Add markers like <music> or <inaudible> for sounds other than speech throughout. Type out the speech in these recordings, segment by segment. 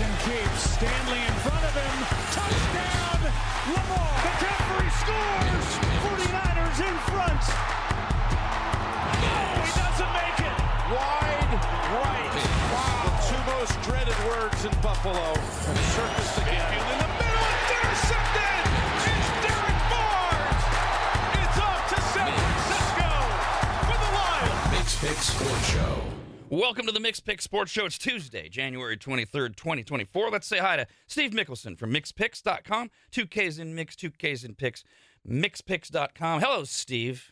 Jackson keeps Stanley in front of him. Touchdown, Lamar. McCaffrey scores. 49ers in front. No, he doesn't make it. Wide right. Wow. The two most dreaded words in Buffalo have surfaced again. In the middle, intercepted. It's Derrick Barnes. It's up to San Francisco for the Lions. Mikks Pikks Sports Show. Welcome to the Mikks Pikks Sports Show. It's Tuesday, January 23rd, 2024. Let's say hi to Steve Mickelson from MikksPikks.com. Two Ks in Mikks, two Ks in Pikks. MikksPikks.com. Hello, Steve.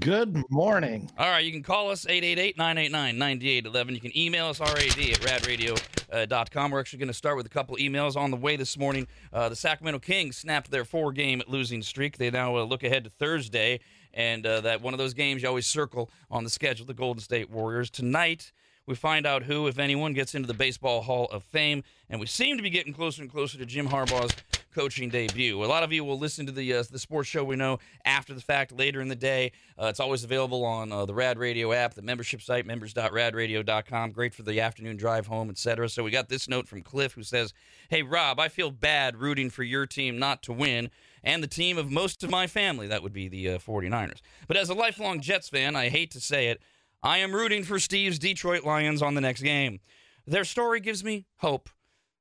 Good morning. All right, you can call us 888-989-9811. You can email us, rad at radradio.com. We're actually going to start with a couple emails on the way this morning. Uh, the Sacramento Kings snapped their four-game losing streak. They now uh, look ahead to Thursday, and uh, that one of those games you always circle on the schedule, the Golden State Warriors. Tonight, we find out who, if anyone, gets into the Baseball Hall of Fame, and we seem to be getting closer and closer to Jim Harbaugh's coaching debut. A lot of you will listen to the uh, the sports show we know after the fact later in the day. Uh, it's always available on uh, the Rad Radio app, the membership site members.radradio.com. Great for the afternoon drive home, etc. So we got this note from Cliff who says, "Hey Rob, I feel bad rooting for your team not to win." And the team of most of my family, that would be the uh, 49ers. But as a lifelong Jets fan, I hate to say it, I am rooting for Steve's Detroit Lions on the next game. Their story gives me hope.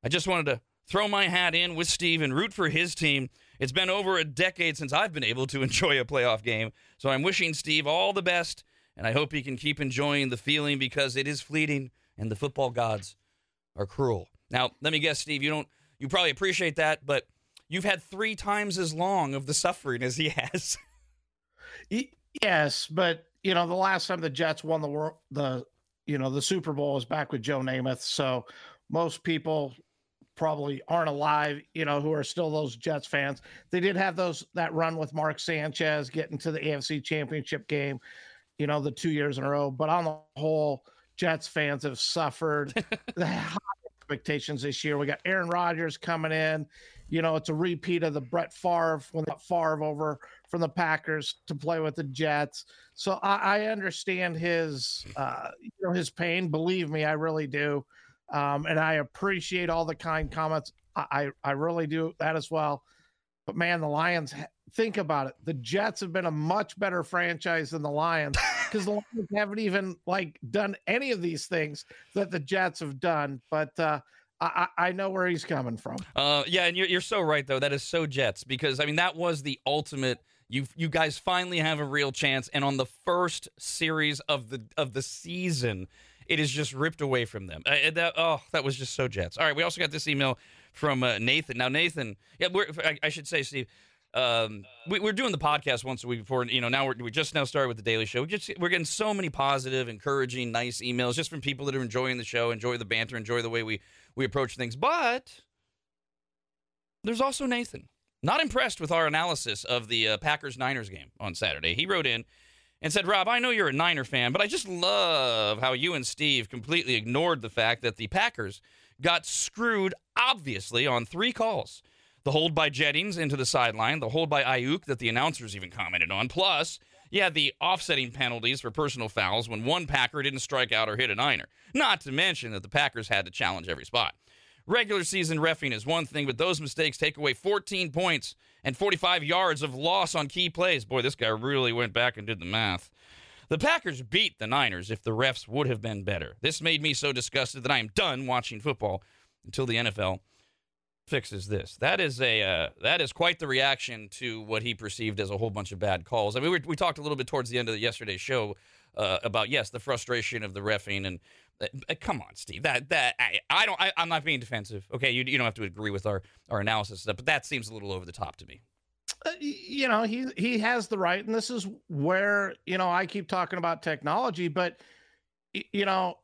I just wanted to throw my hat in with Steve and root for his team. It's been over a decade since I've been able to <laughs> enjoy a playoff game, so I'm wishing Steve all the best, and I hope he can keep enjoying the feeling because it is fleeting and the football gods are cruel. Now, let me guess, Steve, you don't you probably appreciate that, but you've had three times as long of the suffering as he has. <laughs> Yes, but you know the last time the Jets won the world, the you know the Super Bowl was back with Joe Namath. So most people probably aren't alive. You know who are still those Jets fans. They did have those that run with Mark Sanchez getting to the AFC Championship game. You know the two years in a row. But on the whole, Jets fans have suffered <laughs> the high expectations this year. We got Aaron Rodgers coming in. You know, it's a repeat of the Brett Favre when they got Favre over from the Packers to play with the Jets. So I, I understand his, uh, you know, his pain. Believe me, I really do, um, and I appreciate all the kind comments. I, I, I really do that as well. But man, the Lions. Think about it. The Jets have been a much better franchise than the Lions <laughs> because the Lions haven't even like done any of these things that the Jets have done. But uh, I, I know where he's coming from. Uh, yeah, and you're, you're so right though. That is so Jets because I mean that was the ultimate. You you guys finally have a real chance, and on the first series of the of the season, it is just ripped away from them. Uh, that, oh, that was just so Jets. All right, we also got this email from uh, Nathan. Now Nathan, yeah, I, I should say, Steve. Um, we, we're doing the podcast once a week before, you know. Now we're, we just now started with the Daily Show. We just we're getting so many positive, encouraging, nice emails just from people that are enjoying the show, enjoy the banter, enjoy the way we we approach things. But there's also Nathan, not impressed with our analysis of the uh, Packers Niners game on Saturday. He wrote in and said, Rob, I know you're a Niner fan, but I just love how you and Steve completely ignored the fact that the Packers got screwed, obviously, on three calls. The hold by Jennings into the sideline, the hold by Aiyuk that the announcers even commented on, plus, yeah, the offsetting penalties for personal fouls when one Packer didn't strike out or hit a Niner. Not to mention that the Packers had to challenge every spot. Regular season refing is one thing, but those mistakes take away 14 points and 45 yards of loss on key plays. Boy, this guy really went back and did the math. The Packers beat the Niners if the refs would have been better. This made me so disgusted that I am done watching football until the NFL fixes this. That is a uh, that is quite the reaction to what he perceived as a whole bunch of bad calls. I mean, we, we talked a little bit towards the end of the yesterday's show uh, about yes, the frustration of the refing and uh, uh, come on, Steve. That that I, I don't I, I'm not being defensive. Okay, you you don't have to agree with our our analysis stuff, but that seems a little over the top to me. Uh, you know he he has the right and this is where you know i keep talking about technology but you know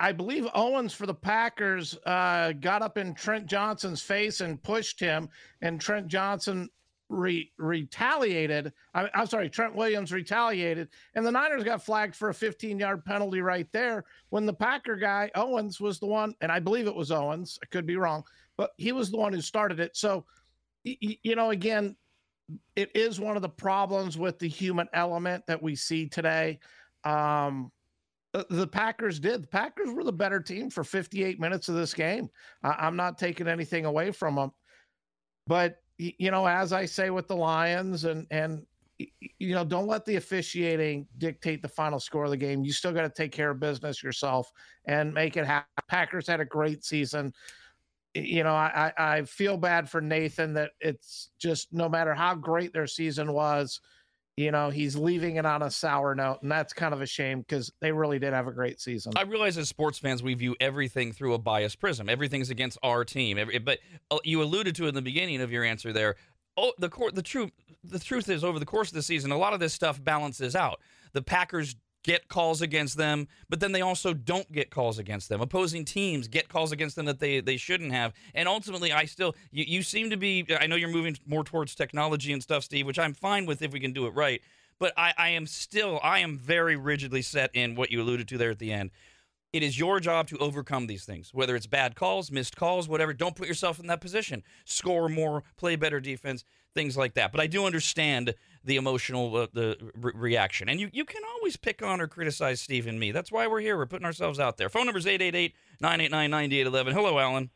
i, believe owens for the packers uh, got up in trent johnson's face and pushed him and trent johnson re- retaliated I, i'm sorry trent williams retaliated and the niners got flagged for a 15 yard penalty right there when the packer guy owens was the one and i believe it was owens i could be wrong but he was the one who started it so y- you know again it is one of the problems with the human element that we see today. Um, Uh, the Packers did. The Packers were the better team for 58 minutes of this game. I, am not taking anything away from them, but you know, as I say with the Lions, and and you know, don't let the officiating dictate the final score of the game. You still got to take care of business yourself and make it happen. Packers had a great season. You know, I, I feel bad for Nathan that it's just no matter how great their season was, you know, he's leaving it on a sour note. And that's kind of a shame because they really did have a great season. I realize as sports fans, we view everything through a biased prism. Everything's against our team. Every, but uh, you alluded to in the beginning of your answer there oh, the court, the truth, the truth is, over the course of the season, a lot of this stuff balances out. The Packers get calls against them, but then they also don't get calls against them. Opposing teams get calls against them that they they shouldn't have. And ultimately, I still you, you seem to be. I know you're moving more towards technology and stuff, Steve, which I'm fine with if we can do it right. But I, I am still I am very rigidly set in what you alluded to there at the end. It is your job to overcome these things, whether it's bad calls, missed calls, whatever. Don't put yourself in that position. Score more, play better defense, things like that. But I do understand the emotional uh, the re- reaction. And you, you can always pick on or criticize Steve and me. That's why we're here. We're putting ourselves out there. Phone number is 888 989 9811. Hello, Alan.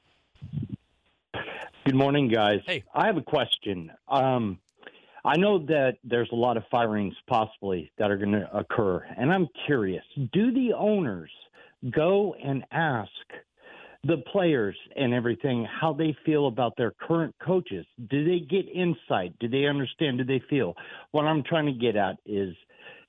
Good morning, guys. Hey. I have a question. Um, I know that there's a lot of firings possibly that are going to occur, and I'm curious do the owners – go and ask the players and everything how they feel about their current coaches. Do they get insight? Do they understand? Do they feel? What I'm trying to get at is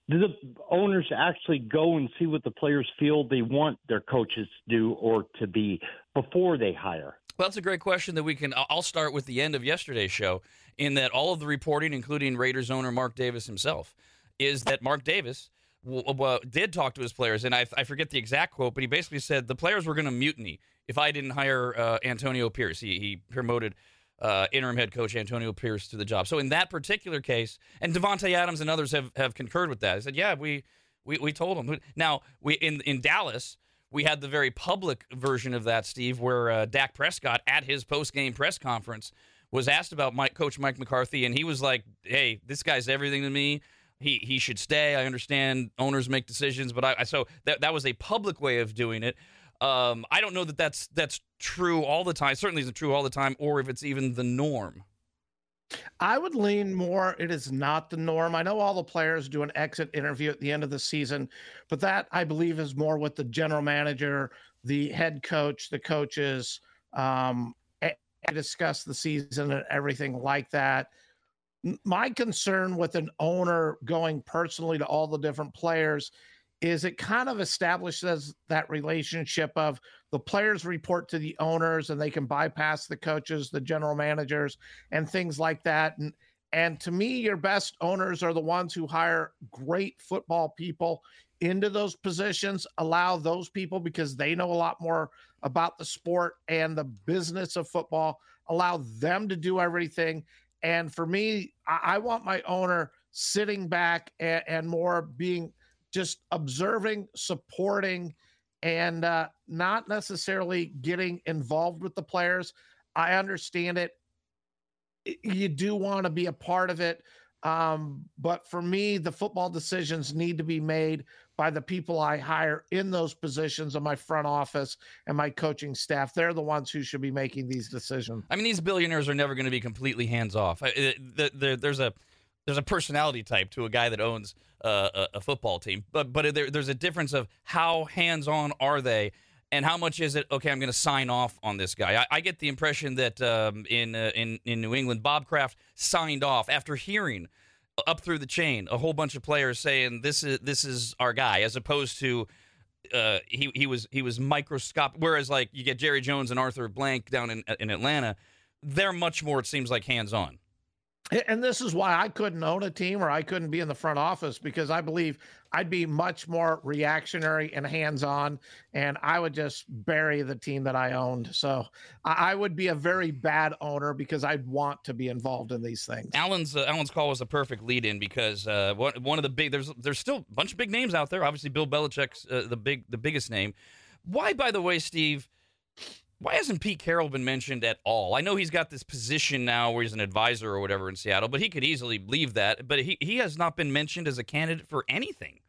do the owners actually go and see what the players feel they want their coaches to do or to be before they hire? Well, that's a great question that we can. I'll start with the end of yesterday's show, in that all of the reporting, including Raiders owner Mark Davis himself, is that Mark Davis well, did talk to his players, and I, I forget the exact quote, but he basically said the players were going to mutiny if I didn't hire uh, Antonio Pierce. He, he promoted uh, interim head coach Antonio Pierce to the job. So in that particular case, and Davante Adams and others have, have concurred with that. I said, yeah, we we, we told him. Now we in in Dallas. We had the very public version of that, Steve, where uh, Dak Prescott at his post game press conference was asked about Mike, Coach Mike McCarthy, and he was like, "Hey, this guy's everything to me he he should stay. I understand owners make decisions, but I, I so that that was a public way of doing it. Um, I don't know that that's that's true all the time. Certainly isn't true all the time, or if it's even the norm. I would lean more. It is not the norm. I know all the players do an exit interview at the end of the season, but that I believe is more with the general manager, the head coach, the coaches, um, discuss the season and everything like that my concern with an owner going personally to all the different players is it kind of establishes that relationship of the players report to the owners and they can bypass the coaches the general managers and things like that and and to me your best owners are the ones who hire great football people into those positions allow those people because they know a lot more about the sport and the business of football allow them to do everything. And for me, I, I want my owner sitting back and, and, more being just observing, supporting, and uh, not necessarily getting involved with the players. I understand it. You do want to be a part of it. Um, but for me, the football decisions need to be made by the people I hire in those positions in my front office and my coaching staff. They're the ones who should be making these decisions. I mean, these billionaires are never going to be completely hands off. There's a there's a personality type to a guy that owns a, a football team, but but there, there's a difference of how hands on are they. And how much is it? Okay, I'm going to sign off on this guy. I, I get the impression that um, in uh, in in New England, Bob Kraft signed off after hearing up through the chain a whole bunch of players saying this is this is our guy as opposed to uh, he he was he was microscopic whereas like you get Jerry Jones and Arthur Blank down in in Atlanta they're much more it seems like hands on and this is why I couldn't own a team or I couldn't be in the front office because I believe I'd be much more reactionary and hands on, and I would just bury the team that I owned. So I would be a very bad owner because I'd want to be involved in these things. Alan's uh, Alan's call was a perfect lead in because uh, one, one of the big there's there's still a bunch of big names out there. Obviously, Bill Belichick's uh, the big the biggest name. Why, by the way, Steve? Why hasn't Pete Carroll been mentioned at all? I know he's got this position now where he's an advisor or whatever in Seattle, but he could easily leave that. But he, he has not been mentioned as a candidate for anything.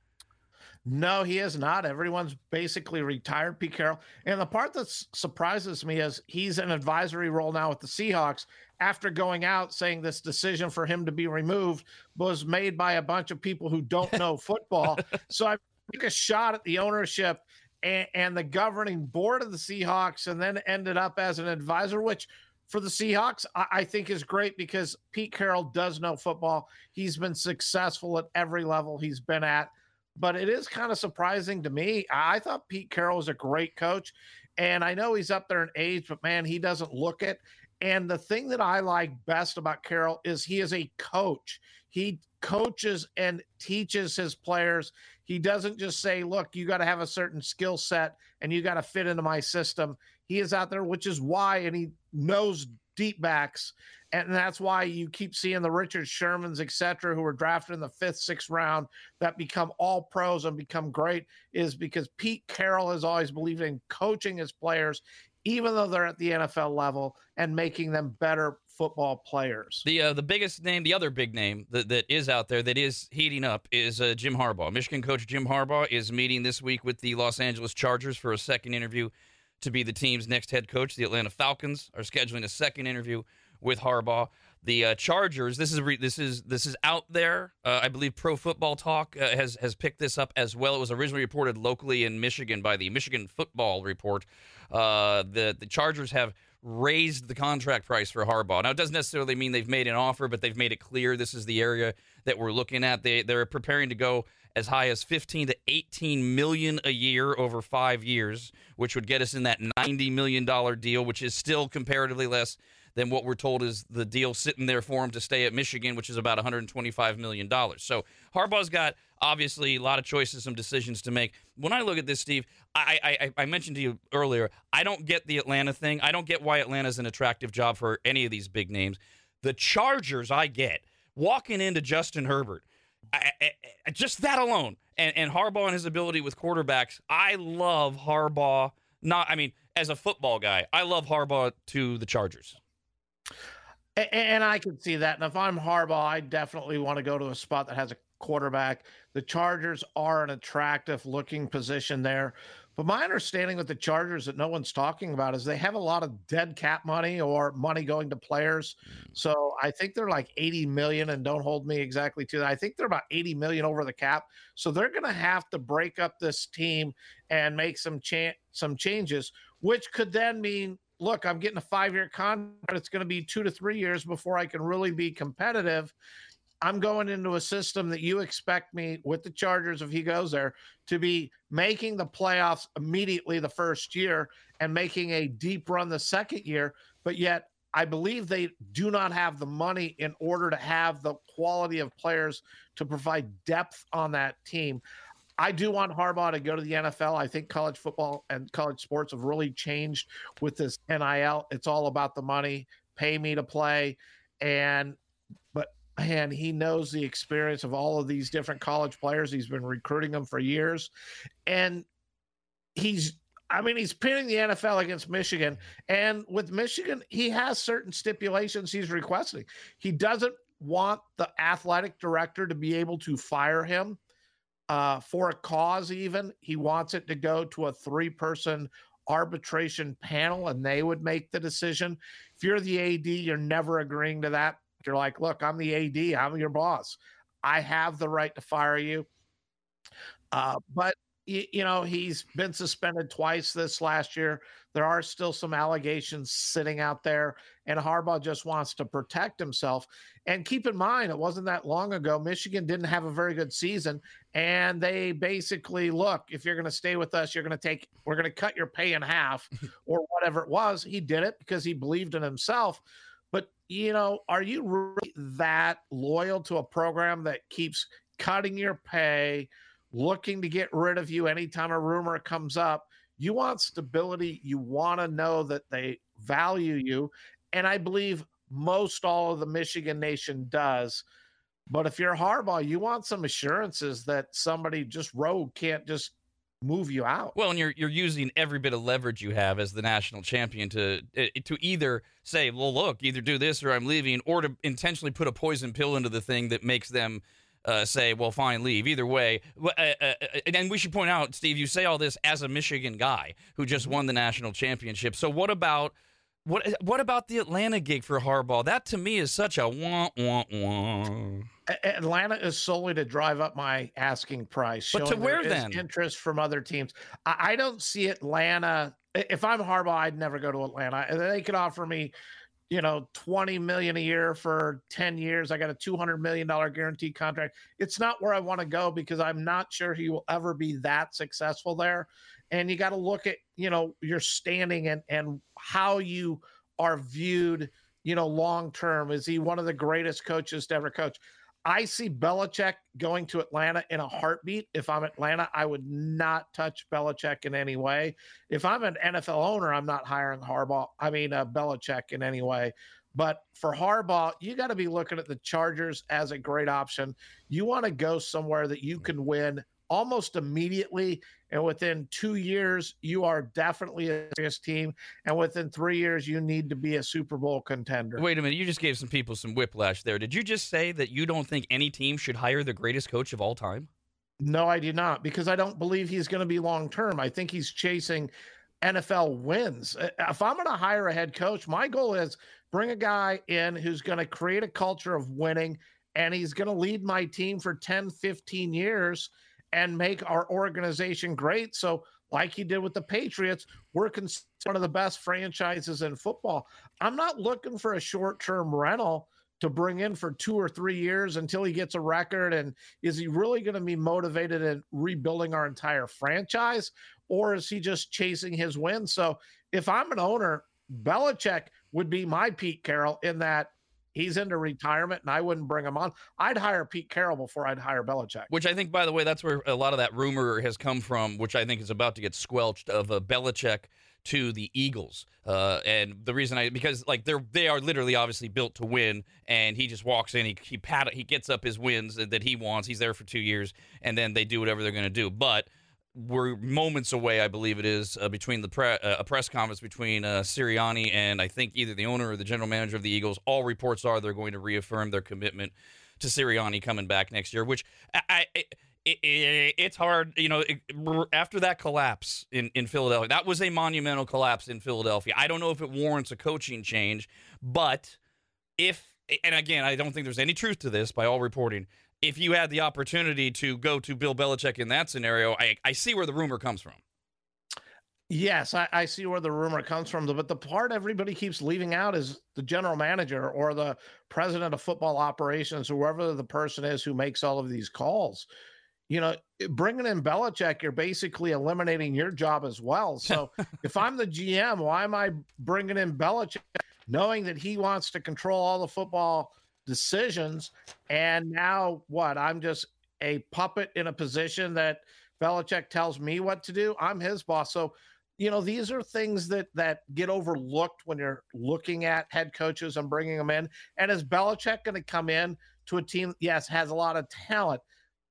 No, he is not. Everyone's basically retired Pete Carroll. And the part that surprises me is he's an advisory role now with the Seahawks after going out saying this decision for him to be removed was made by a bunch of people who don't <laughs> know football. so I took a shot at the ownership and, and the governing board of the Seahawks and then ended up as an advisor, which for the Seahawks, I, I, think is great because Pete Carroll does know football. He's been successful at every level he's been at but it is kind of surprising to me. I thought Pete Carroll was a great coach, and I know he's up there in age, but man, he doesn't look it. And the thing that I like best about Carroll is he is a coach. He coaches and teaches his players. He doesn't just say, look, you got to have a certain skill set and you got to fit into my system. He is out there, which is why, and he knows deep backs and that's why you keep seeing the Richard Shermans, et cetera, who were drafted in the fifth, sixth round that become all pros and become great, is because Pete Carroll has always believed in coaching his players, even though they're at the NFL level, and making them better football players. The uh, the biggest name, the other big name that, that is out there that is heating up is uh, Jim Harbaugh. Michigan coach Jim Harbaugh is meeting this week with the Los Angeles Chargers for a second interview to be the team's next head coach. The Atlanta Falcons are scheduling a second interview with Harbaugh. The uh, Chargers. This is re- this is this is out there. Uh, I believe Pro Football Talk uh, has has picked this up as well. It was originally reported locally in Michigan by the Michigan Football Report. Uh, the the Chargers have raised the contract price for Harbaugh. Now it doesn't necessarily mean they've made an offer, but they've made it clear this is the area that we're looking at. They they're preparing to go as high as 15 to 18 million a year over 5 years, which would get us in that 90 million dollar deal, which is still comparatively less than what we're told is the deal sitting there for him to stay at Michigan, which is about 125 million dollars. So Harbaugh's got obviously a lot of choices, some decisions to make. When I look at this, Steve, I, I, I mentioned to you earlier, I don't get the Atlanta thing. I don't get why Atlanta's an attractive job for any of these big names. The Chargers, I get walking into Justin Herbert. I, I, just that alone, and, and Harbaugh and his ability with quarterbacks. I love Harbaugh. Not, I mean, as a football guy, I love Harbaugh to the Chargers. And I can see that. And if I'm Harbaugh, I definitely want to go to a spot that has a quarterback. The Chargers are an attractive looking position there. But my understanding with the Chargers that no one's talking about is they have a lot of dead cap money or money going to players. Mm. So I think they're like 80 million and don't hold me exactly to that. I think they're about 80 million over the cap. So they're going to have to break up this team and make some cha- some changes, which could then mean look, I'm getting a five year contract. It's going to be two to three years before I can really be competitive. I'm going into a system that you expect me with the Chargers, if he goes there, to be making the playoffs immediately the first year and making a deep run the second year. But yet, I believe they do not have the money in order to have the quality of players to provide depth on that team. I do want Harbaugh to go to the NFL. I think college football and college sports have really changed with this NIL. It's all about the money, pay me to play. And, but man, he knows the experience of all of these different college players. He's been recruiting them for years. And he's, I mean, he's pinning the NFL against Michigan. And with Michigan, he has certain stipulations he's requesting. He doesn't want the athletic director to be able to fire him uh, for a cause, even. He wants it to go to a three person arbitration panel and they would make the decision. If you're the AD, you're never agreeing to that. You're like, look, I'm the AD, I'm your boss. I have the right to fire you. Uh, but you know, he's been suspended twice this last year. There are still some allegations sitting out there, and Harbaugh just wants to protect himself. And keep in mind, it wasn't that long ago. Michigan didn't have a very good season, and they basically look, if you're going to stay with us, you're going to take, we're going to cut your pay in half, <laughs> or whatever it was. He did it because he believed in himself. But you know, are you really that loyal to a program that keeps cutting your pay? looking to get rid of you anytime a rumor comes up. You want stability. You want to know that they value you. And I believe most all of the Michigan Nation does. But if you're Harbaugh, you want some assurances that somebody just rogue can't just move you out. Well, and you're you're using every bit of leverage you have as the national champion to eh, to either say, "Well, look, either do this or I'm leaving," or to intentionally put a poison pill into the thing that makes them uh, say, well, fine, leave. Either way. Uh, uh, uh, and we should point out, Steve, you say all this as a Michigan guy who just won the national championship. So what about what what about the Atlanta gig for Harbaugh? That to me is such a wah wah wah. Atlanta is solely to drive up my asking price. But to where then? Interest from other teams. I, I don't see Atlanta. If I'm Harbaugh, I'd never go to Atlanta. They could offer me you know 20 million a year for 10 years i got a 200 million dollar guaranteed contract. It's not where i want to go because i'm not sure he will ever be that successful there. And you got to look at you know your standing and and how you are viewed you know long term. Is he one of the greatest coaches to ever coach I see Belichick going to Atlanta in a heartbeat. If I'm Atlanta, I would not touch Belichick in any way. If I'm an NFL owner, I'm not hiring Harbaugh. I mean, uh, Belichick in any way. But for Harbaugh, you got to be looking at the Chargers as a great option. You want to go somewhere that you can win almost immediately. And within two years, you are definitely a serious team. And within three years, you need to be a Super Bowl contender. Wait a minute. You just gave some people some whiplash there. Did you just say that you don't think any team should hire the greatest coach of all time? No, I do not, because I don't believe he's going to be long term. I think he's chasing NFL wins. If I'm going to hire a head coach, my goal is bring a guy in who's going to create a culture of winning and he's going to lead my team for 10, 15 years and make our organization great. So, like he did with the Patriots, we're considered one of the best franchises in football. I'm not looking for a short term rental to bring in for two or three years until he gets a record. And is he really going to be motivated in rebuilding our entire franchise? Or is he just chasing his win? So if I'm an owner, Belichick would be my Pete Carroll in that he's into retirement and I wouldn't bring him on. I'd hire Pete Carroll before I'd hire Belichick. Which I think, by the way, that's where a lot of that rumor has come from, which I think is about to get squelched of uh, Belichick to the Eagles. Uh, and the reason I because like they're they are literally obviously built to win, and he just walks in, he he pat he gets up his wins that he wants. He's there for two years, and then they do whatever they're going to do. But we're moments away, I believe it is, uh, between the pre- uh, a press conference between uh, Sirianni and I think either the owner or the general manager of the Eagles. All reports are they're going to reaffirm their commitment to Sirianni coming back next year, which I, I it, it, it's hard, you know. It, after that collapse in in Philadelphia, that was a monumental collapse in Philadelphia. I don't know if it warrants a coaching change, but if and again, I don't think there's any truth to this by all reporting if you had the opportunity to go to Bill Belichick in that scenario, I, I see where the rumor comes from. Yes, I, I, see where the rumor comes from. But the part everybody keeps leaving out is the general manager or the president of football operations, whoever the person is who makes all of these calls. You know, bringing in Belichick, you're basically eliminating your job as well. So <laughs> if I'm the GM, why am I bringing in Belichick, knowing that he wants to control all the football decisions. And now what? I'm just a puppet in a position that Belichick tells me what to do. I'm his boss. So, you know, these are things that that get overlooked when you're looking at head coaches and bringing them in. And is Belichick going to come in to a team? Yes, has a lot of talent,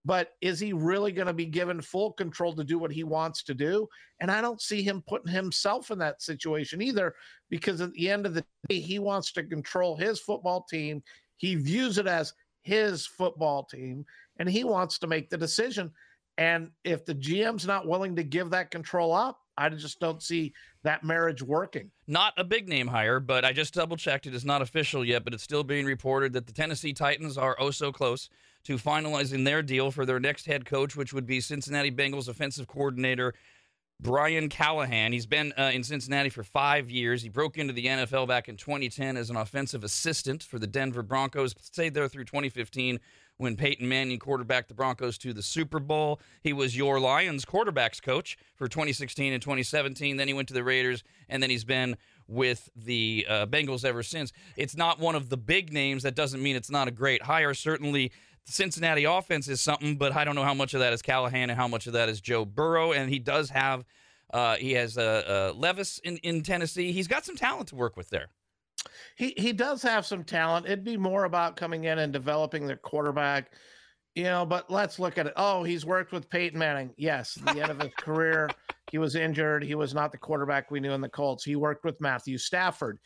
but is he really going to be given full control to do what he wants to do? And I don't see him putting himself in that situation either, because at the end of the day, he wants to control his football team. He views it as his football team and he wants to make the decision. And if the GM's not willing to give that control up, I just don't see that marriage working. Not a big name hire, but I just double checked. It is not official yet, but it's still being reported that the Tennessee Titans are oh so close to finalizing their deal for their next head coach, which would be Cincinnati Bengals offensive coordinator Brian Callahan. He's been uh, in Cincinnati for five years. He broke into the NFL back in 2010 as an offensive assistant for the Denver Broncos. Stayed there through 2015 when Peyton Manning quarterbacked the Broncos to the Super Bowl. He was your Lions quarterbacks coach for 2016 and 2017. Then he went to the Raiders, and then he's been with the uh, Bengals ever since. It's not one of the big names. That doesn't mean it's not a great hire. Certainly the Cincinnati offense is something, but I don't know how much of that is Callahan and how much of that is Joe Burrow. And he does have, uh, he has uh, uh, Levis in, in Tennessee. He's got some talent to work with there. He he does have some talent. It'd be more about coming in and developing the quarterback, you know. But let's look at it. Oh, he's worked with Peyton Manning. Yes, the end of his career, he was injured. He was not the quarterback we knew in the Colts. He worked with Matthew Stafford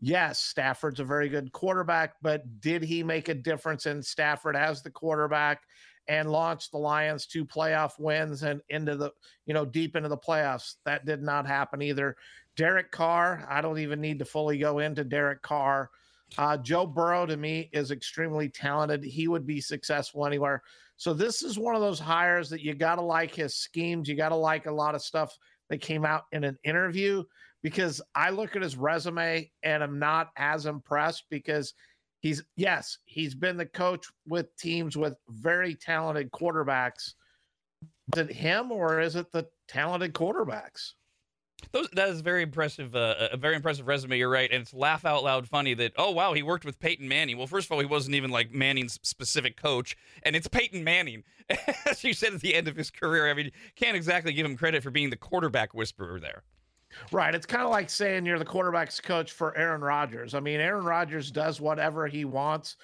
yes, Stafford's a very good quarterback, but did he make a difference in Stafford as the quarterback and launch the Lions to playoff wins and into the, you know, deep into the playoffs? That did not happen either. Derek Carr, I don't even need to fully go into Derek Carr. Uh, Joe Burrow to me is extremely talented. He would be successful anywhere. So this is one of those hires that you got to like his schemes. You got to like a lot of stuff that came out in an interview because I look at his resume and I'm not as impressed because he's yes, he's been the coach with teams with very talented quarterbacks. Is it him or is it the talented quarterbacks? Those, that is very impressive, uh, a very impressive resume. You're right, and it's laugh out loud funny that oh wow he worked with Peyton Manning. Well, first of all, he wasn't even like Manning's specific coach, and it's Peyton Manning, <laughs> as you said at the end of his career. I mean, can't exactly give him credit for being the quarterback whisperer there. Right. It's kind of like saying you're the quarterback's coach for Aaron Rodgers. I mean, Aaron Rodgers does whatever he wants.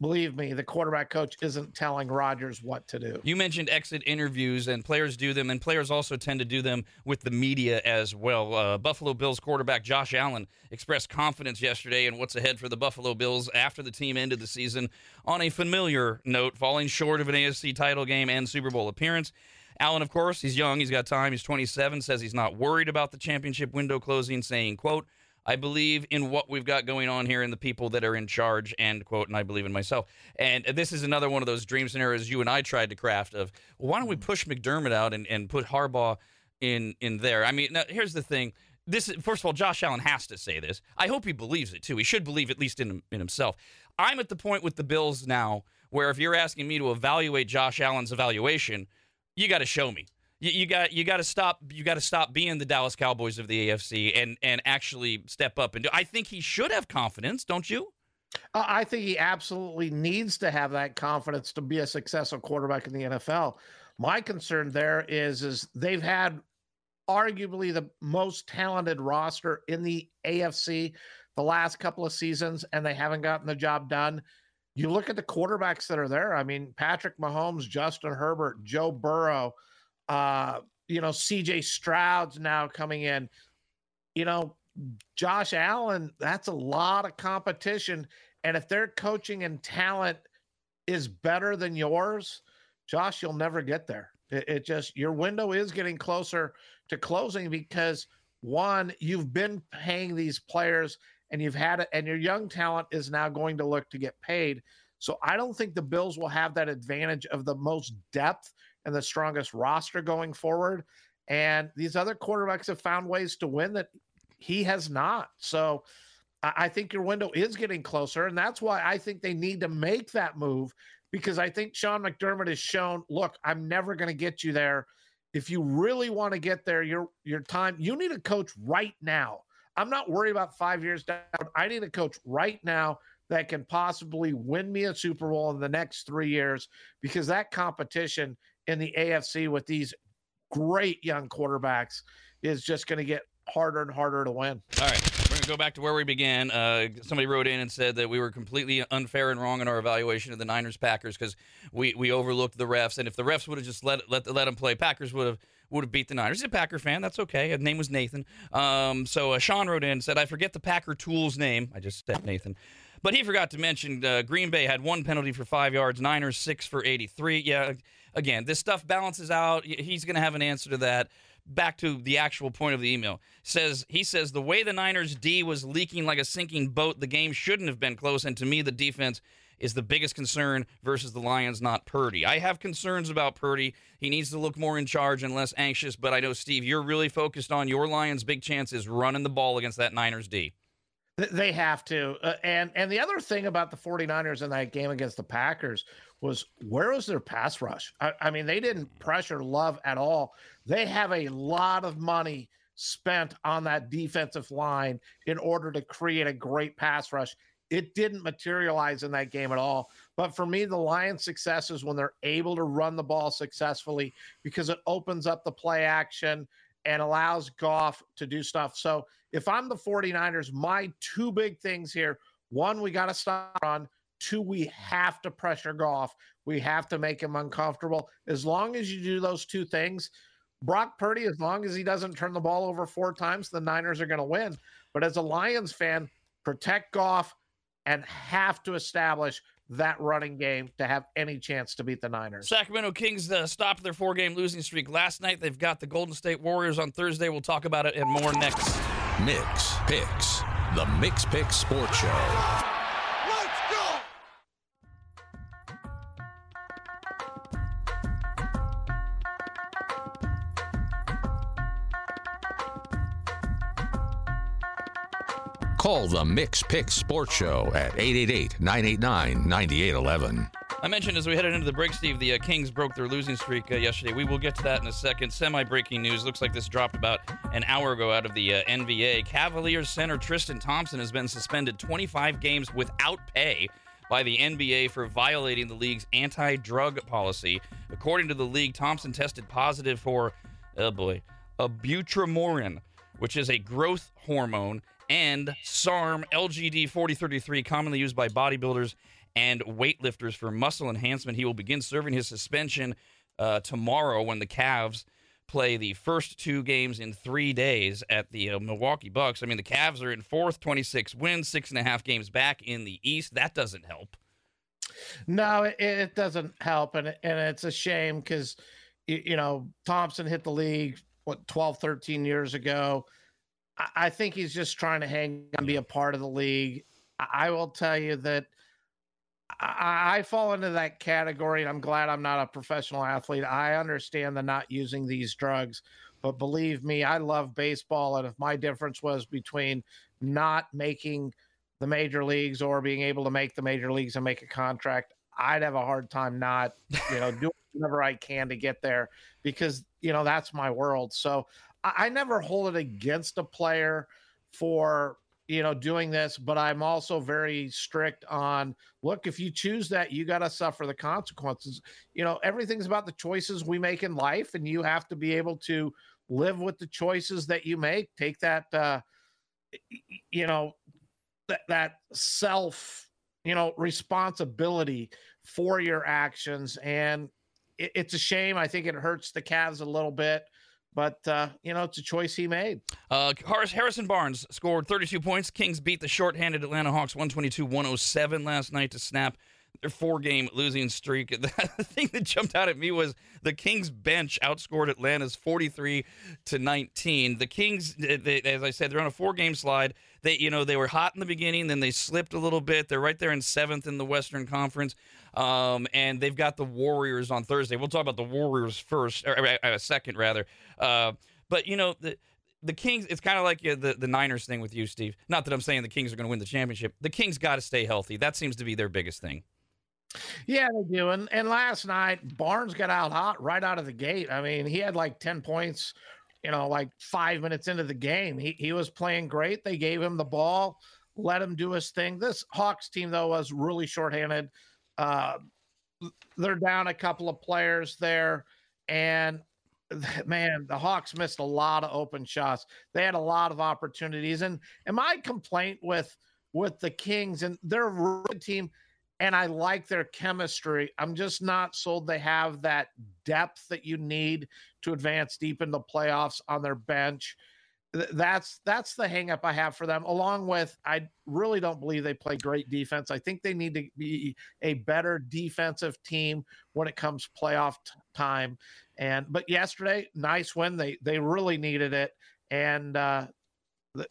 Believe me, the quarterback coach isn't telling Rodgers what to do. You mentioned exit interviews, and players do them, and players also tend to do them with the media as well. Uh, Buffalo Bills quarterback Josh Allen expressed confidence yesterday in what's ahead for the Buffalo Bills after the team ended the season on a familiar note, falling short of an AFC title game and Super Bowl appearance. Allen, of course, he's young, he's got time, he's 27, says he's not worried about the championship window closing, saying, quote, I believe in what we've got going on here and the people that are in charge, end quote, and I believe in myself. And this is another one of those dream scenarios you and I tried to craft of well, why don't we mm. push McDermott out and, and put Harbaugh in in there? I mean, now, here's the thing. This is, first of all, Josh Allen has to say this. I hope he believes it too. He should believe at least in in himself. I'm at the point with the Bills now where if you're asking me to evaluate Josh Allen's evaluation, you got to show me. You, you got you got to stop. You got to stop being the Dallas Cowboys of the AFC and and actually step up and do. I think he should have confidence, don't you? Uh, I think he absolutely needs to have that confidence to be a successful quarterback in the NFL. My concern there is is they've had arguably the most talented roster in the AFC the last couple of seasons, and they haven't gotten the job done. You look at the quarterbacks that are there. I mean, Patrick Mahomes, Justin Herbert, Joe Burrow, uh, you know, CJ Stroud's now coming in. You know, Josh Allen, that's a lot of competition. And if their coaching and talent is better than yours, Josh, you'll never get there. It, it, just, your window is getting closer to closing because one, you've been paying these players and you've had it, and your young talent is now going to look to get paid. So I don't think the Bills will have that advantage of the most depth and the strongest roster going forward. And these other quarterbacks have found ways to win that he has not. So I think your window is getting closer. And that's why I think they need to make that move because I think Sean McDermott has shown look, I'm never going to get you there. If you really want to get there, your your time, you need a coach right now. I'm not worried about five years down. I need a coach right now that can possibly win me a Super Bowl in the next three years because that competition in the AFC with these great young quarterbacks is just going to get harder and harder to win. All right. We're going to go back to where we began. Uh, somebody wrote in and said that we were completely unfair and wrong in our evaluation of the Niners Packers because we, we overlooked the refs. And if the refs would have just let, let, let them play, Packers would have would have beat the Niners. He's a Packer fan. That's okay. His name was Nathan. Um, so uh, Sean wrote in and said, I forget the Packer Tools name. I just said Nathan. But he forgot to mention uh, Green Bay had one penalty for five yards, Niners six for 83. Yeah, again, this stuff balances out. He's going to have an answer to that. Back to the actual point of the email. Says he says the way the Niners D was leaking like a sinking boat, the game shouldn't have been close. And to me, the defense is the biggest concern versus the Lions, not Purdy. I have concerns about Purdy. He needs to look more in charge and less anxious. But I know Steve, you're really focused on your Lions' big chances running the ball against that Niners D. They have to. Uh, and and the other thing about the 49ers in that game against the Packers was where was their pass rush? I, I, mean, they didn't pressure Love at all. They have a lot of money spent on that defensive line in order to create a great pass rush. It didn't materialize in that game at all. But for me, the Lions' success is when they're able to run the ball successfully because it opens up the play action and allows Goff to do stuff. So if I'm the 49ers, my two big things here one, we got to stop on Two, we have to pressure Goff. We have to make him uncomfortable. As long as you do those two things, Brock Purdy, as long as he doesn't turn the ball over four times, the Niners are going to win. But as a Lions fan, protect Goff, and have to establish that running game to have any chance to beat the Niners. Sacramento Kings uh, stopped their four game losing streak last night. They've got the Golden State Warriors on Thursday. We'll talk about it and more next. Mikks Pikks, the Mikks Pikks Sports Show. Call the Mikks Pikks Sports Show at 888 989 9811. I mentioned as we headed into the break, Steve, the uh, Kings broke their losing streak uh, yesterday. We will get to that in a second. Semi breaking news. Looks like this dropped about an hour ago out of the uh, NBA. Cavaliers center Tristan Thompson has been suspended 25 games without pay by the NBA for violating the league's anti drug policy. According to the league, Thompson tested positive for, oh boy, ibutamoren, which is a growth hormone and SARM LGD 4033, commonly used by bodybuilders and weightlifters for muscle enhancement. He will begin serving his suspension uh, tomorrow when the Cavs play the first two games in three days at the uh, Milwaukee Bucks. I mean, the Cavs are in fourth, 26 wins, six and a half games back in the East. That doesn't help. No, it, it doesn't help. And, and it's a shame because, you, know, Thompson hit the league, what, 12, 13 years ago I think he's just trying to hang and be a part of the league. I will tell you that I, fall into that category, and I'm glad I'm not a professional athlete. I understand the not using these drugs, but believe me, I love baseball. And if my difference was between not making the major leagues or being able to make the major leagues and make a contract, I'd have a hard time not, you know, <laughs> doing whatever I can to get there because, you know, that's my world. So I never hold it against a player for you know doing this but i'm also very strict on look if you choose that you got to suffer the consequences. You know everything's about the choices we make in life and you have to be able to live with the choices that you make. Take that uh you know that that self you know responsibility for your actions. And it, it's a shame. I think it hurts the Cavs a little bit but uh, you know it's a choice he made. Uh, Harrison Barnes scored 32 points. Kings beat the shorthanded Atlanta Hawks 122-107 last night to snap their four-game losing streak. <laughs> The thing that jumped out at me was the Kings bench outscored Atlanta's 43 to 19. The Kings, they, as I said, they're on a four-game slide. They, you know, they were hot in the beginning, then they slipped a little bit. They're right there in seventh in the Western Conference. Um, and they've got the Warriors on Thursday. We'll talk about the Warriors first, or, or, or second rather. Uh, but you know the the Kings. It's kind of like uh, the the Niners thing with you, Steve. Not that I'm saying the Kings are going to win the championship. The Kings got to stay healthy. That seems to be their biggest thing. Yeah, they do. And and last night Barnes got out hot right out of the gate. I mean, he had like ten points. You know, like five minutes into the game, he he was playing great. They gave him the ball, let him do his thing. This Hawks team though was really shorthanded. Uh, they're down a couple of players there, and <laughs> man, the Hawks missed a lot of open shots. They had a lot of opportunities, and and my complaint with with the Kings and their team, and I like their chemistry. I'm just not sold they have that depth that you need to advance deep into playoffs on their bench that's that's the hangup I have for them. Along with, I really don't believe they play great defense. I think they need to be a better defensive team when it comes playoff t- time. And but yesterday, nice win. They they really needed it, and uh,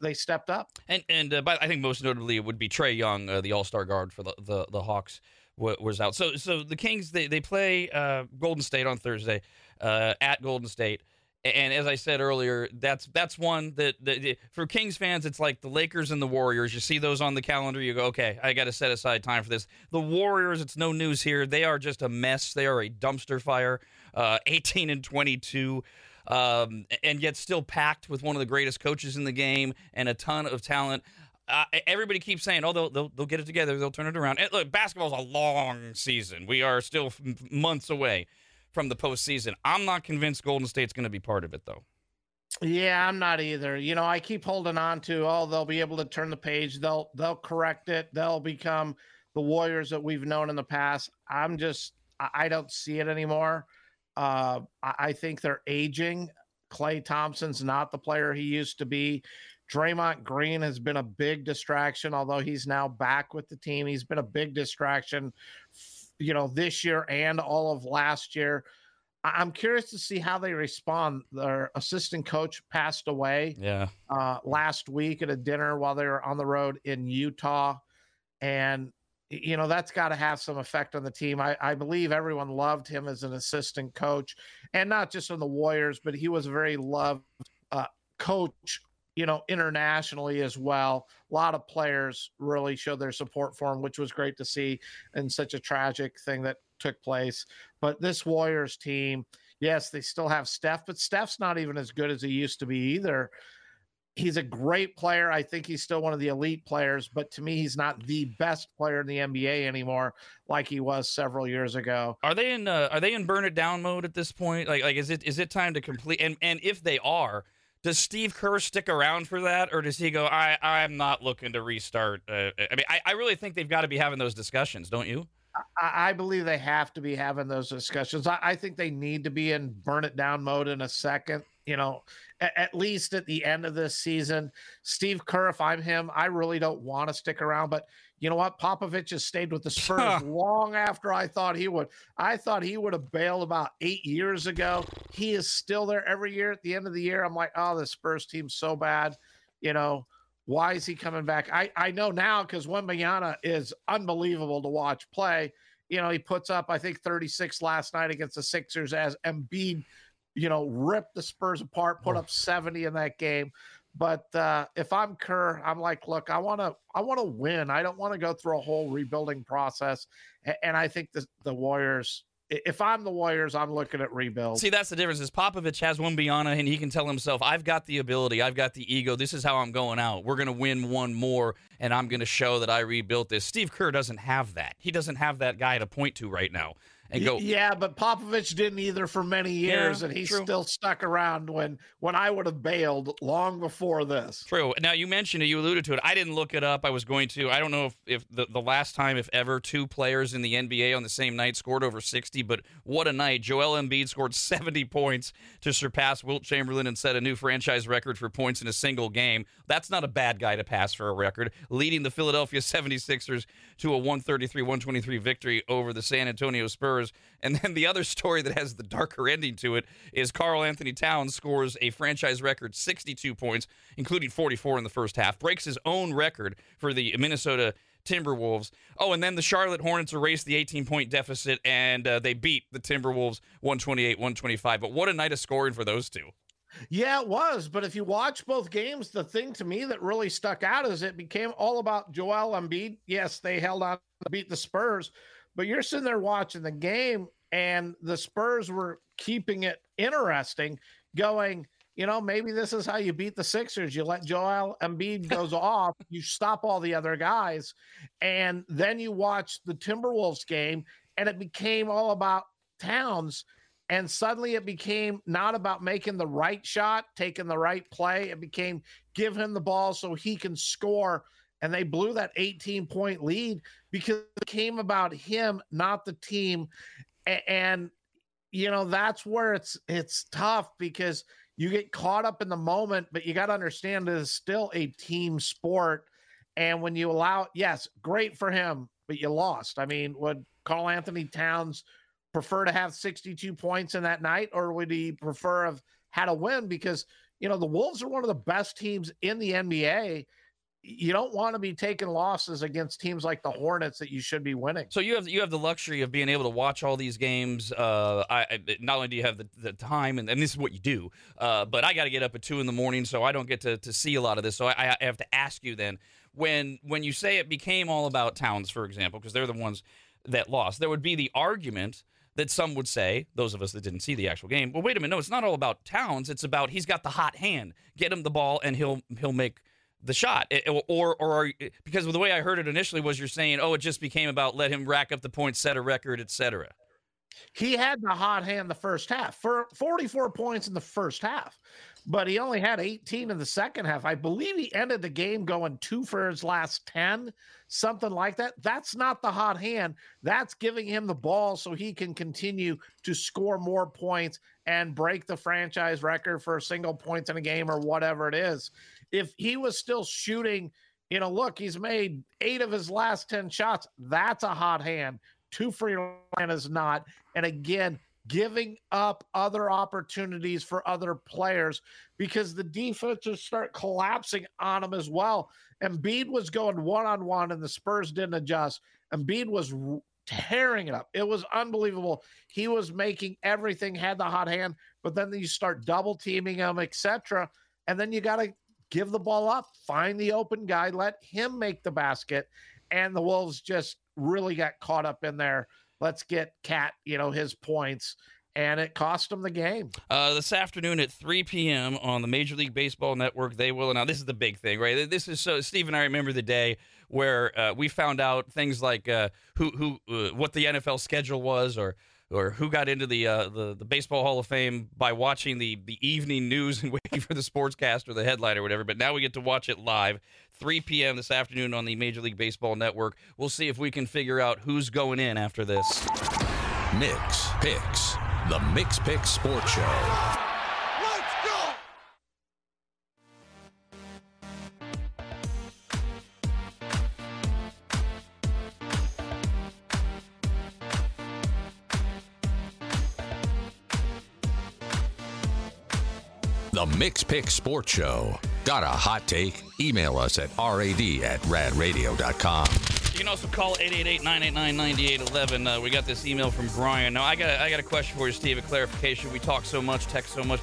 they stepped up. And and uh, I think most notably it would be Trae Young, uh, the All Star guard for the the, the Hawks, w- was out. So so the Kings they they play uh, Golden State on Thursday uh, at Golden State. And as I said earlier, that's that's one that, that, for Kings fans, it's like the Lakers and the Warriors. You see those on the calendar, you go, okay, I got to set aside time for this. The Warriors, it's no news here. They are just a mess. They are a dumpster fire. Uh, <laughs> 18 and 22. Um, and yet still packed with one of the greatest coaches in the game and a ton of talent. Uh, everybody keeps saying, "Oh, they'll, they'll, they'll get it together. They'll turn it around." And look, basketball's a long season. We are still months away from the postseason. I'm not convinced Golden State's going to be part of it, though. Yeah, I'm not either. You know, I keep holding on to oh, they'll be able to turn the page. They'll they'll correct it. They'll become the Warriors that we've known in the past. I'm just I don't see it anymore. Uh, I think they're aging. Klay Thompson's not the player he used to be. Draymond Green has been a big distraction, although he's now back with the team. He's been a big distraction, you know, this year and all of last year. I'm curious to see how they respond. Their assistant coach passed away Yeah. uh, last week at a dinner while they were on the road in Utah. And, you know, that's got to have some effect on the team. I, I believe everyone loved him as an assistant coach and not just on the Warriors, but he was a very loved uh, coach, you know, internationally as well. A lot of players really showed their support for him, which was great to see in such a tragic thing that took place. But this Warriors team, yes, they still have Steph, but Steph's not even as good as he used to be either. He's a great player. I think he's still one of the elite players, but to me, he's not the best player in the NBA anymore, like he was several years ago. Are they in uh, are they in burn it down mode at this point? Like like is it is it time to complete and and if they are, does Steve Kerr stick around for that or does he go I I'm not looking to restart? Uh, I mean I, I really think they've got to be having those discussions, don't you? I, I believe they have to be having those discussions. I, I think they need to be in burn it down mode in a second. You know, at, at least at the end of this season, Steve Kerr. If I'm him, I really don't want to stick around. But you know what? Popovich has stayed with the Spurs long after I thought he would. I thought he would have bailed about eight years ago. He is still there every year. At the end of the year, I'm like, oh, the Spurs team's so bad. You know, why is he coming back? I, I know now because Wembanyama is unbelievable to watch play. You know, he puts up, I think, 36 last night against the Sixers as Embiid, you know, rip the Spurs apart, put up 70 in that game. But uh, if I'm Kerr, I'm like, look, I want to, I want to win. I don't want to go through a whole rebuilding process. And I think the the Warriors, if I'm the Warriors, I'm looking at rebuild. See, that's the difference. Is Popovich has Wembanyama, and he can tell himself, "I've got the ability, I've got the ego. This is how I'm going out. We're going to win one more, and I'm going to show that I rebuilt this." Steve Kerr doesn't have that. He doesn't have that guy to point to right now and go. Yeah, but Popovich didn't either for many years, Yeah, and he's true. still stuck around when when I would have bailed long before this. True. Now you mentioned it. You alluded to it. I didn't look it up. I was going to. I don't know if, if the, the last time, if ever, two players in the NBA on the same night scored over 60. But what a night! Joel Embiid scored <laughs> 70 points to surpass Wilt Chamberlain and set a new franchise record for points in a single game. That's not a bad guy to pass for a record, leading the Philadelphia 76ers to a 133-123 victory over the San Antonio Spurs. <laughs> And then the other story that has the darker ending to it is Karl-Anthony Towns scores a franchise record 62 points, including 44 in the first half, breaks his own record for the Minnesota Timberwolves. Oh, and then the Charlotte Hornets erased the 18 point deficit and uh, they beat the Timberwolves 128 125. But what a night of scoring for those two. Yeah, it was. But if you watch both games, the thing to me that really stuck out is it became all about Joel Embiid. Yes, they held on to beat the Spurs, but you're sitting there watching the game, and the Spurs were keeping it interesting, going. You know, maybe this is how you beat the Sixers. You let Joel Embiid <laughs> goes off, you stop all the other guys, and then you watch the Timberwolves game, and it became all about Towns and suddenly it became not about making the right shot, taking the right play. It became give him the ball so he can score. And they blew that 18 point lead because it came about him, not the team. And, you know, that's where it's it's tough because you get caught up in the moment, but you got to understand it is still a team sport. And when you allow, yes, great for him, but you lost. I mean, would Karl-Anthony Towns prefer to have 62 points in that night, or would he prefer have had a win? Because you know the Wolves are one of the best teams in the NBA. You don't want to be taking losses against teams like the Hornets that you should be winning. So you have you have the luxury of being able to watch all these games. Uh, I, I not only do you have the, the time, and, and this is what you do, uh, but I got to get up at two in the morning, so I don't get to, to see a lot of this. So I, I have to ask you then, when when you say it became all about Towns, for example, because they're the ones that lost, there would be the argument that some would say, those of us that didn't see the actual game, well, wait a minute, no, it's not all about Towns. It's about he's got the hot hand. Get him the ball, and he'll he'll make the shot. Or, or because the way I heard it initially was you're saying, oh, it just became about let him rack up the points, set a record, etc. He had the hot hand the first half for 44 points in the first half, but he only had 18 in the second half. I believe he ended the game going two for his last 10, something like that. That's not the hot hand. That's giving him the ball so he can continue to score more points and break the franchise record for single points in a game or whatever it is. If he was still shooting, you know, look, he's made eight of his last 10 shots. That's a hot hand. Two free line is not. And again, giving up other opportunities for other players because the defenses start collapsing on him as well. Embiid was going one on one, and the Spurs didn't adjust. Embiid was tearing it up. It was unbelievable. He was making everything, had the hot hand, but then you start double teaming him, etc. And then you got to give the ball up, find the open guy, let him make the basket. And the Wolves just really got caught up in there. Let's get KAT, you know, his points and it cost them the game. Uh, this afternoon at 3 p.m. on the Major League Baseball Network, they will. Now, this is the big thing, right? This is so. Steve and I remember the day where uh, we found out things like uh, who, who, uh, what the NFL schedule was, or or who got into the, uh, the the baseball Hall of Fame by watching the the evening news <laughs> and waiting for the sportscast or the headline or whatever. But now we get to watch it live, 3 p.m. this afternoon on the Major League Baseball Network. We'll see if we can figure out who's going in after this. Mikks Pikks the Mikks Pikks Sports Show. Mikks Pikks Sports Show. Got a hot take? Email us at rad at radradio.com. You can also call 888-989-9811. Uh, we got this email from Brian. Now, I got, I got a question for you, Steve, a clarification. We talk so much, text so much.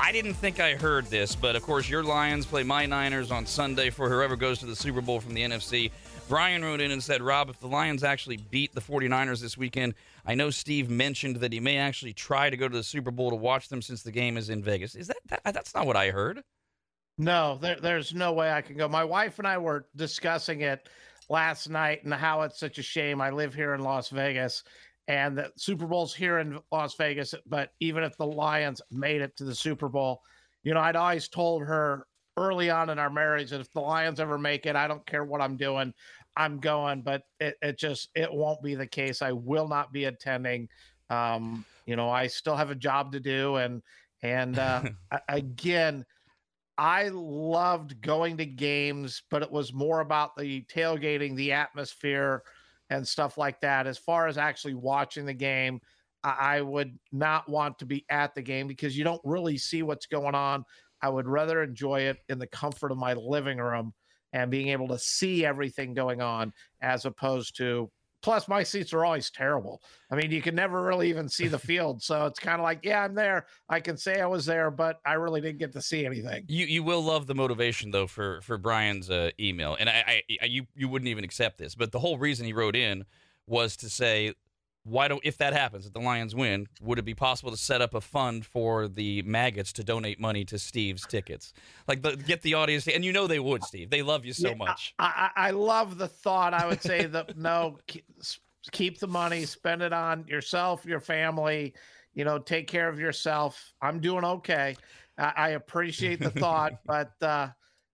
I didn't think I heard this, but of course, your Lions play my Niners on Sunday for whoever goes to the Super Bowl from the NFC. Brian wrote in and said, Rob, if the Lions actually beat the 49ers this weekend, I know Steve mentioned that he may actually try to go to the Super Bowl to watch them since the game is in Vegas. Is that, that that's not what I heard? No, there, there's no way I can go. My wife and I were discussing it last night and how it's such a shame. I live here in Las Vegas and the Super Bowl's here in Las Vegas. But even if the Lions made it to the Super Bowl, you know, I'd always told her early on in our marriage that if the Lions ever make it, I don't care what I'm doing, I'm going. But it, it just it won't be the case. I will not be attending. Um, you know, I still have a job to do, and and uh, <laughs> again, I loved going to games, but it was more about the tailgating, the atmosphere, and stuff like that. As far as actually watching the game, I, I would not want to be at the game because you don't really see what's going on. I would rather enjoy it in the comfort of my living room and being able to see everything going on as opposed to Plus, my seats are always terrible. I mean, you can never really even see the <laughs> field. So it's kind of like, yeah, I'm there. I can say I was there, but I really didn't get to see anything. You you will love the motivation though for for Brian's uh, email, and I, I you you wouldn't even accept this, but the whole reason he wrote in was to say why don't if that happens if the lions win would it be possible to set up a fund for the maggots to donate money to steve's tickets like the, get the audience and you know they would steve they love you so Yeah, much I, I, I love the thought. I would say that <laughs> no, keep, keep the money, spend it on yourself, your family. You know, take care of yourself. I'm doing okay. I, I appreciate the thought, <laughs> but uh,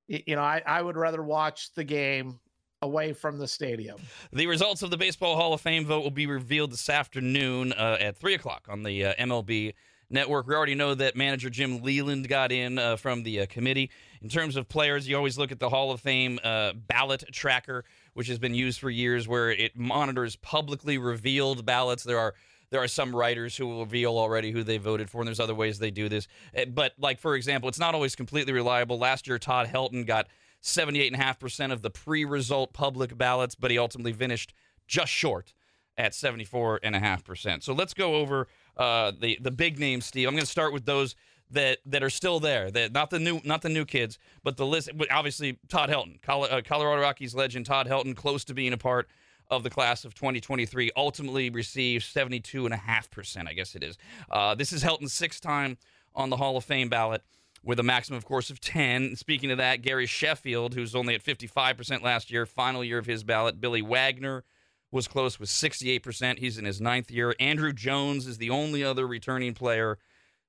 you know, I, I would rather watch the game away from the stadium. the results of the baseball hall of fame vote will be revealed this afternoon uh, at 3 o'clock on the uh, mlb network we already know that manager jim leyland got in uh, from the uh, committee in terms of players you always look at the hall of fame uh, ballot tracker which has been used for years where it monitors publicly revealed ballots there are there are some writers who will reveal already who they voted for, and there's other ways they do this. Uh, But, like, for example, it's not always completely reliable. Last year, Todd Helton got 78.5% of the pre result public ballots, but he ultimately finished just short at 74.5%. So let's go over uh, the, the big names, Steve. I'm going to start with those. That, that are still there, that not the new not the new kids, but the list. but Obviously, Todd Helton, uh, Colorado Rockies legend Todd Helton, close to being a part of the class of 2023 ultimately received 72.5%, I guess it is. Uh, this is Helton's sixth time on the Hall of Fame ballot with a maximum, of course, of 10. Speaking of that, Gary Sheffield, who's only at 55% last year, final year of his ballot. Billy Wagner was close with 68%. He's in his ninth year. Andruw Jones is the only other returning player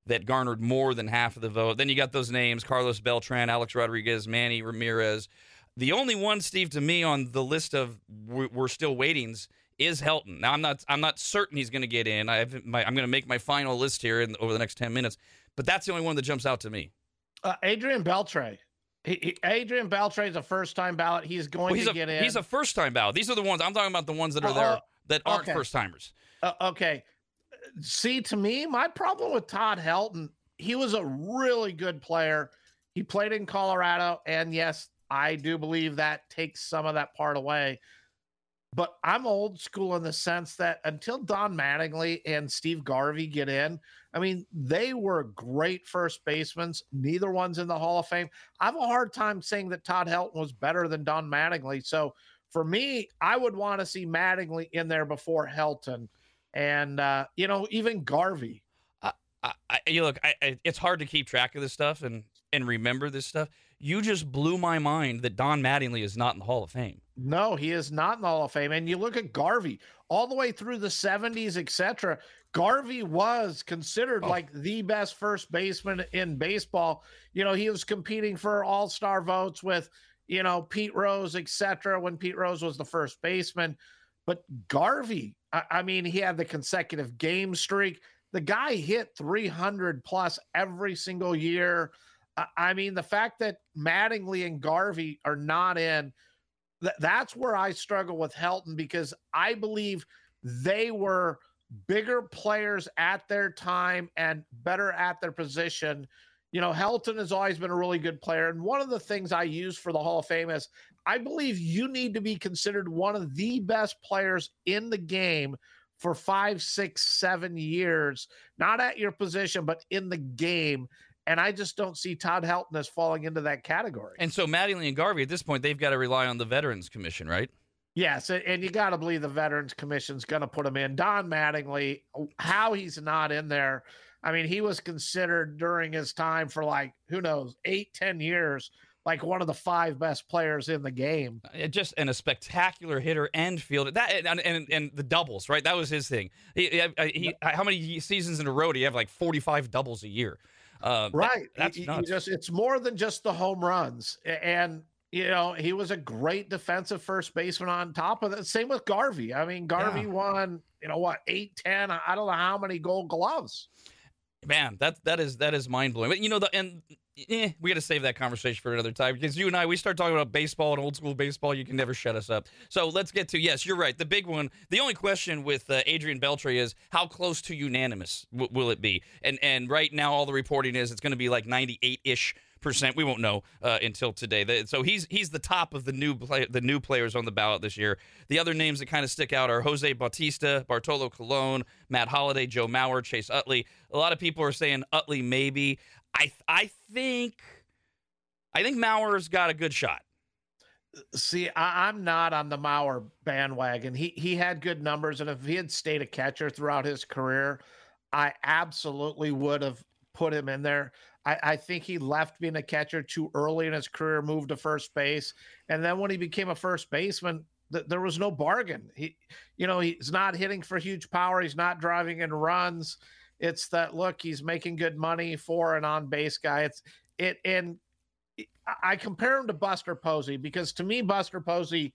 that garnered more than half of the vote. Then you got those names Carlos Beltran, Alex Rodriguez, Manny Ramirez. The only one, Steve, to me on the list of we're still waitings is Helton. Now I'm not I'm not certain he's going to get in. I I'm going to make my final list here in, over the next 10 minutes, but that's the only one that jumps out to me. Uh, Adrian Beltre, He, he, Adrian Beltre is a first time ballot. He's going Well, he's to a get in. he's a first time ballot. These are the ones I'm talking about. The ones that are Oh, there oh, that aren't okay. first timers. Uh, okay. See, to me, my problem with Todd Helton, he was a really good player. He played in Colorado, and yes, I do believe that takes some of that part away. But I'm old school in the sense that until Don Mattingly and Steve Garvey get in, I mean, they were great first basemen. Neither one's in the Hall of Fame. I have a hard time saying that Todd Helton was better than Don Mattingly. So for me, I would want to see Mattingly in there before Helton. And, uh, you know, even Garvey. I, I, you look, I, it's hard to keep track of this stuff and and remember this stuff. You just blew my mind that Don Mattingly is not in the Hall of Fame. No, he is not in the Hall of Fame. And you look at Garvey all the way through the 70s, etc. Garvey was considered Oh. like the best first baseman in baseball. You know, he was competing for all star votes with, you know, Pete Rose, etc. when Pete Rose was the first baseman. But Garvey, I, I mean, he had the consecutive game streak. The guy hit 300 plus every single year. I- I mean, the fact that Mattingly and Garvey are not in, th- that's where I struggle with Helton because I believe they were bigger players at their time and better at their position. You know, Helton has always been a really good player. And one of the things I use for the Hall of Fame is I believe you need to be considered one of the best players in the game for five, six, seven years, not at your position, but in the game. And I just don't see Todd Helton as falling into that category. And so Mattingly and Garvey at this point, they've got to rely on the Veterans Commission, right? Yes, and you got to believe the Veterans Commission's going to put him in. Don Mattingly, how he's not in there. I mean, he was considered during his time for like, who knows, eight, ten years, like one of the five best players in the game. Uh, Just and a spectacular hitter and fielder. That and, and and the doubles, right? That was his thing. He, he, he how many seasons in a row do you have? Like forty five doubles a year. Uh, that- Right. that's He- he just it's more than just the home runs. And you know, he was a great defensive first baseman on top of that. Same with Garvey. I mean, Garvey Yeah. won, you know what, eight, ten, I don't know how many gold gloves. Man, that that is that is mind blowing. But you know the and eh, we got to save that conversation for another time because you and I we start talking about baseball and old school baseball. You can never shut us up. So let's get to yes, you're right. The big one. The only question with uh, Adrian Beltre is how close to unanimous w- will it be? And and right now all the reporting is it's going to be like 98 ish percent. We won't know uh, until today. So he's he's the top of the new play, the new players on the ballot this year. The other names that kind of stick out are Jose Bautista, Bartolo Colon, Matt Holliday, Joe Mauer, Chase Utley. A lot of people are saying Utley maybe. I I think I think Mauer's got a good shot. See, I, I'm not on the Mauer bandwagon. He he had good numbers, and if he had stayed a catcher throughout his career, I absolutely would have put him in there. I, I think he left being a catcher too early in his career, moved to first base, and then when he became a first baseman, th- there was no bargain. He, you know, he's not hitting for huge power. He's not driving in runs. It's that look. He's making good money for an on base guy. It's it and I- compare him to Buster Posey because to me, Buster Posey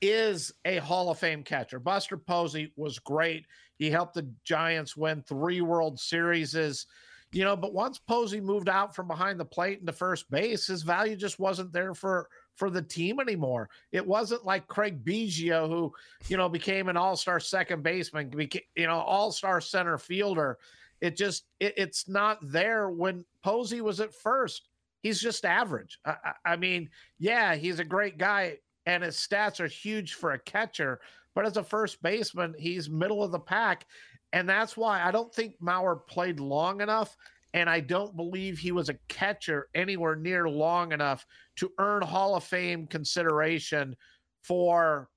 is a Hall of Fame catcher. Buster Posey was great. He helped the Giants win three World Series. You know, but once Posey moved out from behind the plate into first base, his value just wasn't there for for the team anymore. It wasn't like Craig Biggio, who you know became an All Star second baseman, you know, All Star center fielder. It just it, it's not there when Posey was at first he's just average. I, I mean, yeah, he's a great guy, and his stats are huge for a catcher. But as a first baseman, he's middle of the pack, and that's why I don't think Mauer played long enough, and I don't believe he was a catcher anywhere near long enough to earn Hall of Fame consideration for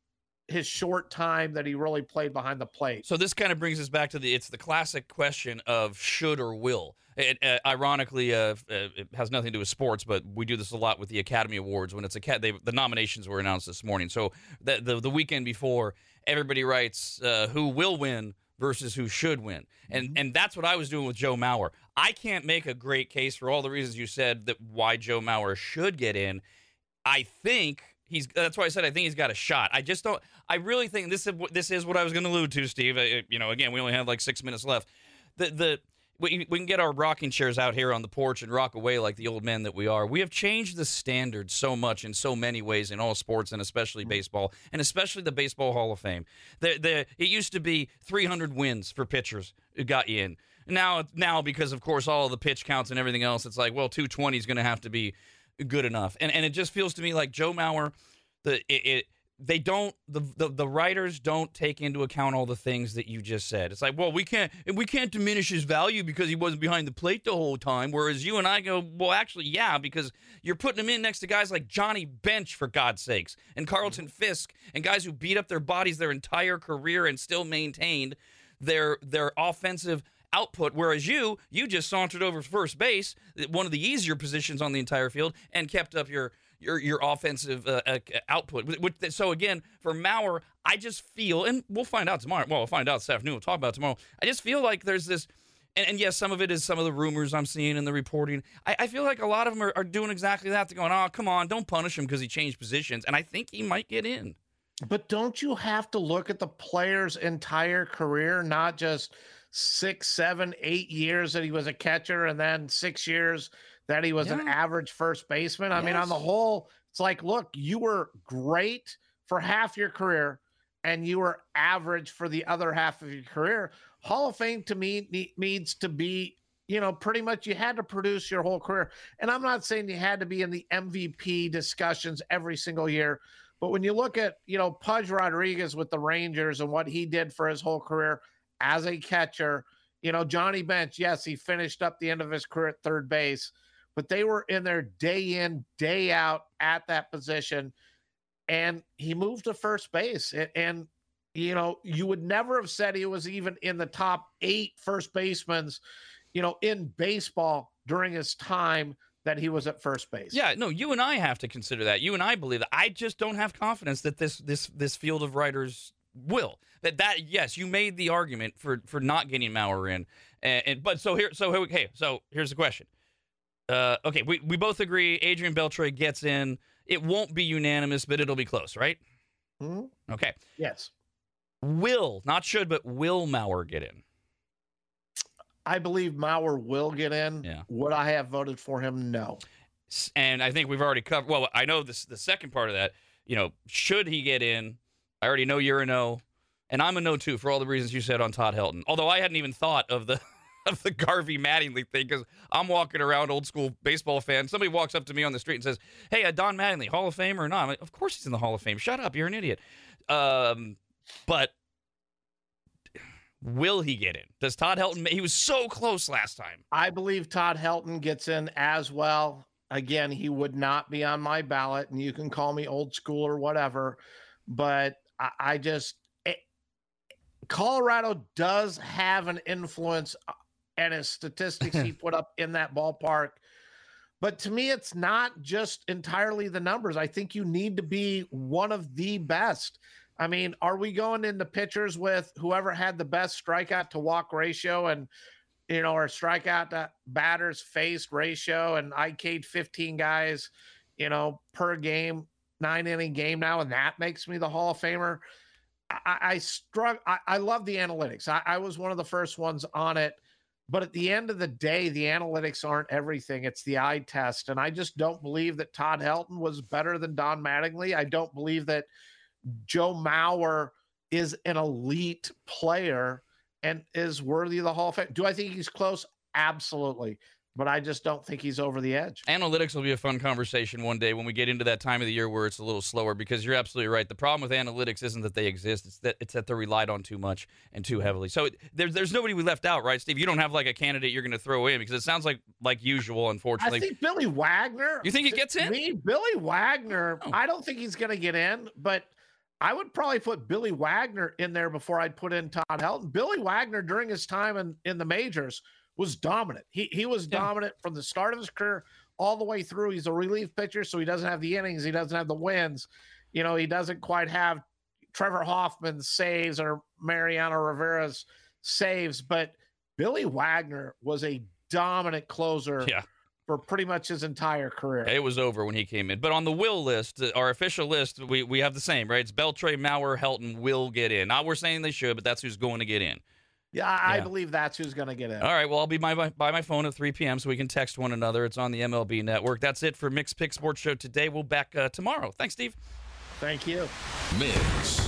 his short time that he really played behind the plate. So this kind of brings us back to the it's the classic question of should or will. It, uh, ironically, uh, uh, it has nothing to do with sports, but we do this a lot with the Academy Awards when it's a cat. The nominations were announced this morning. So the the, the weekend before, everybody writes uh, who will win versus who should win, and mm-hmm. and that's what I was doing with Joe Mauer. I can't make a great case for all the reasons you said that why Joe Mauer should get in. I think he's. That's why I said I think he's got a shot. I just don't. I really think this is what- this is what I was going to allude to, Steve. I, you know, again, we only have like six minutes left. The the we, we can get our rocking chairs out here on the porch and rock away like the old men that we are. We have changed the standard so much in so many ways in all sports and especially mm-hmm. baseball and especially the Baseball Hall of Fame. The, the, it used to be 300 wins for pitchers who got you in. Now, now because of course all the pitch counts and everything else, it's like well 220 is going to have to be good enough. And and it just feels to me like Joe Mauer, the it, it they don't the, the the writers don't take into account all the things that you just said. It's like, well, we can't we can't diminish his value because he wasn't behind the plate the whole time. Whereas you and I go, well, actually, yeah, because you're putting him in next to guys like Johnny Bench for God's sakes, and Carlton Fisk, and guys who beat up their bodies their entire career and still maintained their their offensive output. Whereas you, you just sauntered over first base, one of the easier positions on the entire field, and kept up your your your offensive uh, uh, output. So again, for Mauer, I just feel, and we'll find out tomorrow. Well, we'll find out this afternoon. We'll talk about tomorrow. I just feel like there's this. And, and, yes, some of it is some of the rumors I'm seeing in the reporting. I, I feel like a lot of them are, are doing exactly that. They're going, oh, come on, don't punish him because he changed positions. And I think he might get in. But don't you have to look at the player's entire career, not just six, seven, eight years that he was a catcher and then six years that he was yeah. an average first baseman. I yes. mean, on the whole, it's like, look, you were great for half your career and you were average for the other half of your career. Hall of Fame to me needs to be, you know, pretty much you had to produce your whole career. And I'm not saying you had to be in the MVP discussions every single year, but when you look at, you know, Pudge Rodriguez with the Rangers and what he did for his whole career as a catcher, you know, Johnny Bench, yes, he finished up the end of his career at third base but they were in there day in, day out at that position. And he moved to first base. And, and you know, you would never have said he was even in the top eight first basemen, you know, in baseball during his time that he was at first base. Yeah, no, you and I have to consider that. You and I believe that. I just don't have confidence that this this this field of writers will. That that yes, you made the argument for for not getting Mauer in, and, and but so here so here, hey so here's the question: uh, okay, we, we both agree Adrian Beltre gets in. It won't be unanimous, but it'll be close, right? Mm-hmm. Okay. Yes. Will, not should, but will Mauer get in? I believe Mauer will get in. Yeah. Would I have voted for him? No. And I think we've already covered. Well, I know this. The second part of that, you know, should he get in? I already know you're a no, and I'm a no too for all the reasons you said on Todd Helton. Although I hadn't even thought of the <laughs> of the Garvey Mattingly thing because I'm walking around old school baseball fan. Somebody walks up to me on the street and says, "Hey, uh, Don Mattingly, Hall of Fame or not?" I'm like, "Of course he's in the Hall of Fame. Shut up, you're an idiot." Um, but will he get in? Does Todd Helton? He was so close last time. I believe Todd Helton gets in as well. Again, he would not be on my ballot, and you can call me old school or whatever, but I, I just eh, Colorado does have an influence uh, and his statistics <laughs> he put up in that ballpark. But to me, it's not just entirely the numbers. I think you need to be one of the best. I mean, are we going into pitchers with whoever had the best strikeout to walk ratio and, you know, or strikeout to batters faced ratio? And I K'd 15 guys, you know, per game, nine inning game now, and that makes me the Hall of Famer. I, I struck, I, I love the analytics. I, I was one of the first ones on it but at the end of the day, the analytics aren't everything. It's the eye test. And I just don't believe that Todd Helton was better than Don Mattingly. I don't believe that Joe Mauer is an elite player and is worthy of the Hall of Fame. Do I think he's close? Absolutely but I just don't think he's over the edge. Analytics will be a fun conversation one day when we get into that time of the year where it's a little slower because you're absolutely right. The problem with analytics isn't that they exist; it's that it's that they're relied on too much and too heavily. So there's there's nobody we left out, right, Steve? You don't have like a candidate you're going to throw in because it sounds like like usual. Unfortunately, I think Billy Wagner. You think he gets in? Me, Billy Wagner. Oh. I don't think he's going to get in, but. I would probably put Billy Wagner in there before I'd put in Todd Helton. Billy Wagner during his time in, in the majors was dominant. He he was yeah. dominant from the start of his career all the way through. He's a relief pitcher, so he doesn't have the innings, he doesn't have the wins. You know, he doesn't quite have Trevor Hoffman's saves or Mariano Rivera's saves, but Billy Wagner was a dominant closer. Yeah. For pretty much his entire career. It was over when he came in. But on the will list, uh, our official list, we, we have the same, right? It's Beltre, Mauer, Helton will get in. Now we're saying they should, but that's who's going to get in. Yeah, I, I Yeah. believe that's who's going to get in. All right. Well, I'll be by my, by my phone at 3 p.m. so we can text one another. It's on the MLB network. That's it for Mikks Pikks Sports Show today. We'll back uh, tomorrow. Thanks, Steve. Thank you. Mikks